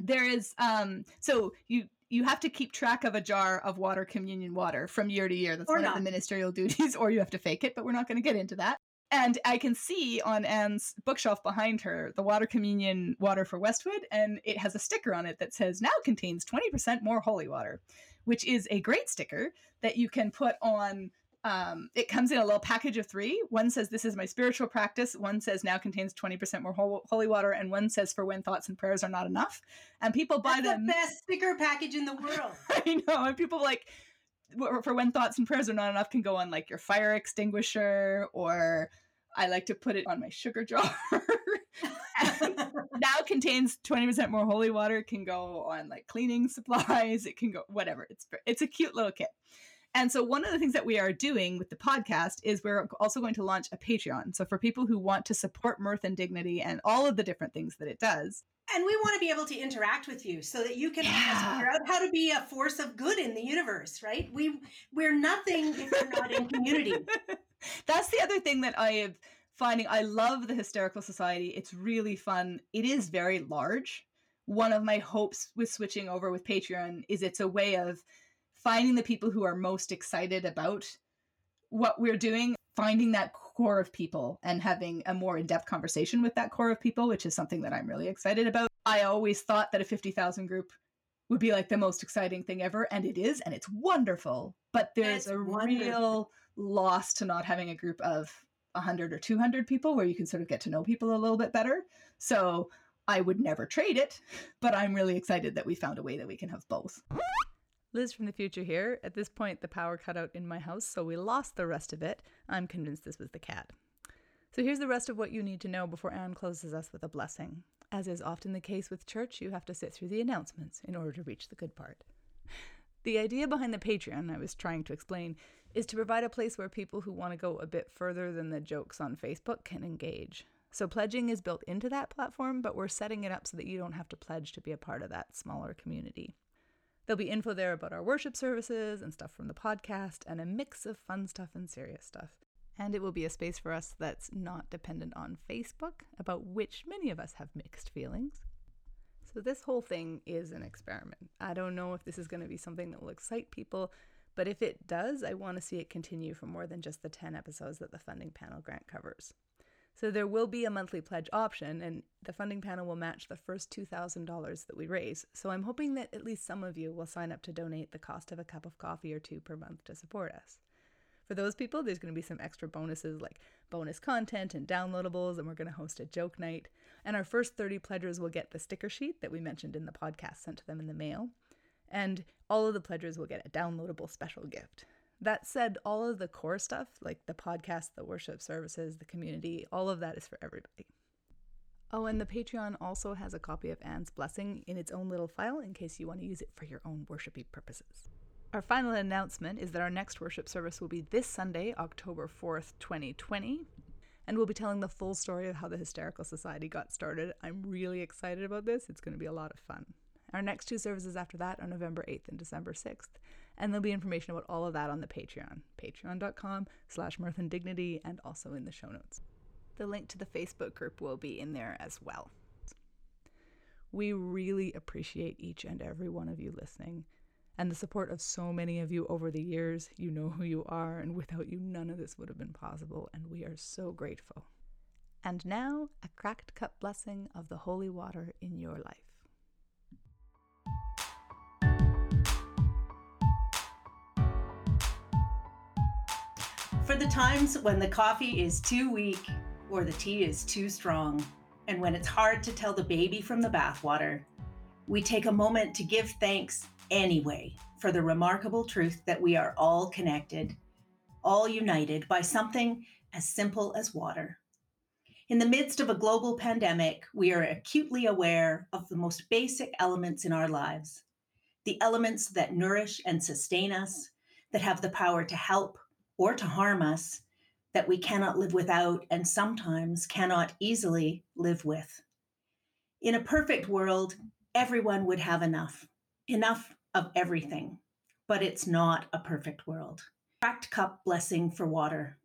there is um so you you have to keep track of a jar of water communion water from year to year. That's or one not. of the ministerial [LAUGHS] duties, or you have to fake it, but we're not going to get into that. And I can see on Anne's bookshelf behind her the water communion water for Westwood, and it has a sticker on it that says now contains 20% more holy water, which is a great sticker that you can put on um, it comes in a little package of three. One says, This is my spiritual practice. One says, Now contains 20% more holy water. And one says, For when thoughts and prayers are not enough. And people buy That's them. the best sticker package in the world. [LAUGHS] I know. And people like, for when thoughts and prayers are not enough, can go on like your fire extinguisher, or I like to put it on my sugar jar. [LAUGHS] now contains 20% more holy water. It can go on like cleaning supplies. It can go whatever. It's it's a cute little kit. And so, one of the things that we are doing with the podcast is we're also going to launch a Patreon. So, for people who want to support Mirth and Dignity and all of the different things that it does, and we want to be able to interact with you so that you can yeah. figure out how to be a force of good in the universe, right? We we're nothing if we're not in community. [LAUGHS] That's the other thing that I have finding I love the Hysterical Society. It's really fun. It is very large. One of my hopes with switching over with Patreon is it's a way of finding the people who are most excited about what we're doing, finding that core of people and having a more in-depth conversation with that core of people, which is something that I'm really excited about. I always thought that a 50,000 group would be like the most exciting thing ever and it is and it's wonderful, but there's a wonderful. real loss to not having a group of 100 or 200 people where you can sort of get to know people a little bit better. So I would never trade it, but I'm really excited that we found a way that we can have both. Liz from the future here. At this point, the power cut out in my house, so we lost the rest of it. I'm convinced this was the cat. So here's the rest of what you need to know before Anne closes us with a blessing. As is often the case with church, you have to sit through the announcements in order to reach the good part. [SIGHS] The idea behind the Patreon, I was trying to explain, is to provide a place where people who want to go a bit further than the jokes on Facebook can engage. So pledging is built into that platform, but we're setting it up so that you don't have to pledge to be a part of that smaller community. There'll be info there about our worship services and stuff from the podcast, and a mix of fun stuff and serious stuff. And it will be a space for us that's not dependent on Facebook, about which many of us have mixed feelings. So, this whole thing is an experiment. I don't know if this is going to be something that will excite people, but if it does, I want to see it continue for more than just the 10 episodes that the funding panel grant covers. So there will be a monthly pledge option, and the funding panel will match the first $2,000 that we raise. So I'm hoping that at least some of you will sign up to donate the cost of a cup of coffee or two per month to support us. For those people, there's going to be some extra bonuses like bonus content and downloadables, and we're going to host a joke night. And our first 30 pledgers will get the sticker sheet that we mentioned in the podcast sent to them in the mail and all of the pledgers will get a downloadable special gift. That said, all of the core stuff, like the podcast, the worship services, the community, all of that is for everybody. Oh, and the Patreon also has a copy of Anne's blessing in its own little file in case you want to use it for your own worshipy purposes. Our final announcement is that our next worship service will be this Sunday, October 4th, 2020, and we'll be telling the full story of how the Hysterical Society got started. I'm really excited about this. It's going to be a lot of fun. Our next two services after that are November 8th and December 6th. And there'll be information about all of that on the Patreon, patreon.com slash mirth and dignity, and also in the show notes. The link to the Facebook group will be in there as well. We really appreciate each and every one of you listening and the support of so many of you over the years. You know who you are, and without you, none of this would have been possible, and we are so grateful. And now, a cracked cup blessing of the holy water in your life. For the times when the coffee is too weak or the tea is too strong, and when it's hard to tell the baby from the bathwater, we take a moment to give thanks anyway for the remarkable truth that we are all connected, all united by something as simple as water. In the midst of a global pandemic, we are acutely aware of the most basic elements in our lives the elements that nourish and sustain us, that have the power to help or to harm us that we cannot live without and sometimes cannot easily live with. In a perfect world, everyone would have enough, enough of everything, but it's not a perfect world. Cracked cup blessing for water.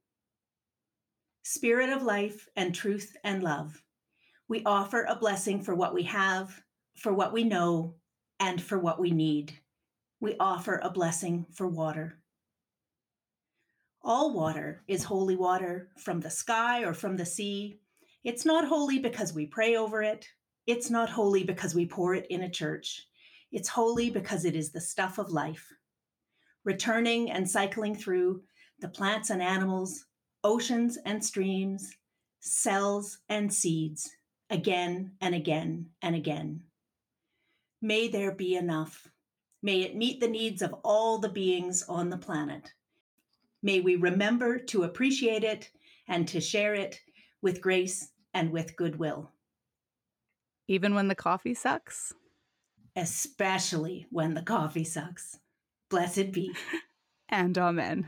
Spirit of life and truth and love, we offer a blessing for what we have, for what we know, and for what we need. We offer a blessing for water. All water is holy water from the sky or from the sea. It's not holy because we pray over it. It's not holy because we pour it in a church. It's holy because it is the stuff of life. Returning and cycling through the plants and animals, oceans and streams, cells and seeds, again and again and again. May there be enough. May it meet the needs of all the beings on the planet. May we remember to appreciate it and to share it with grace and with goodwill. Even when the coffee sucks? Especially when the coffee sucks. Blessed be. [LAUGHS] And amen.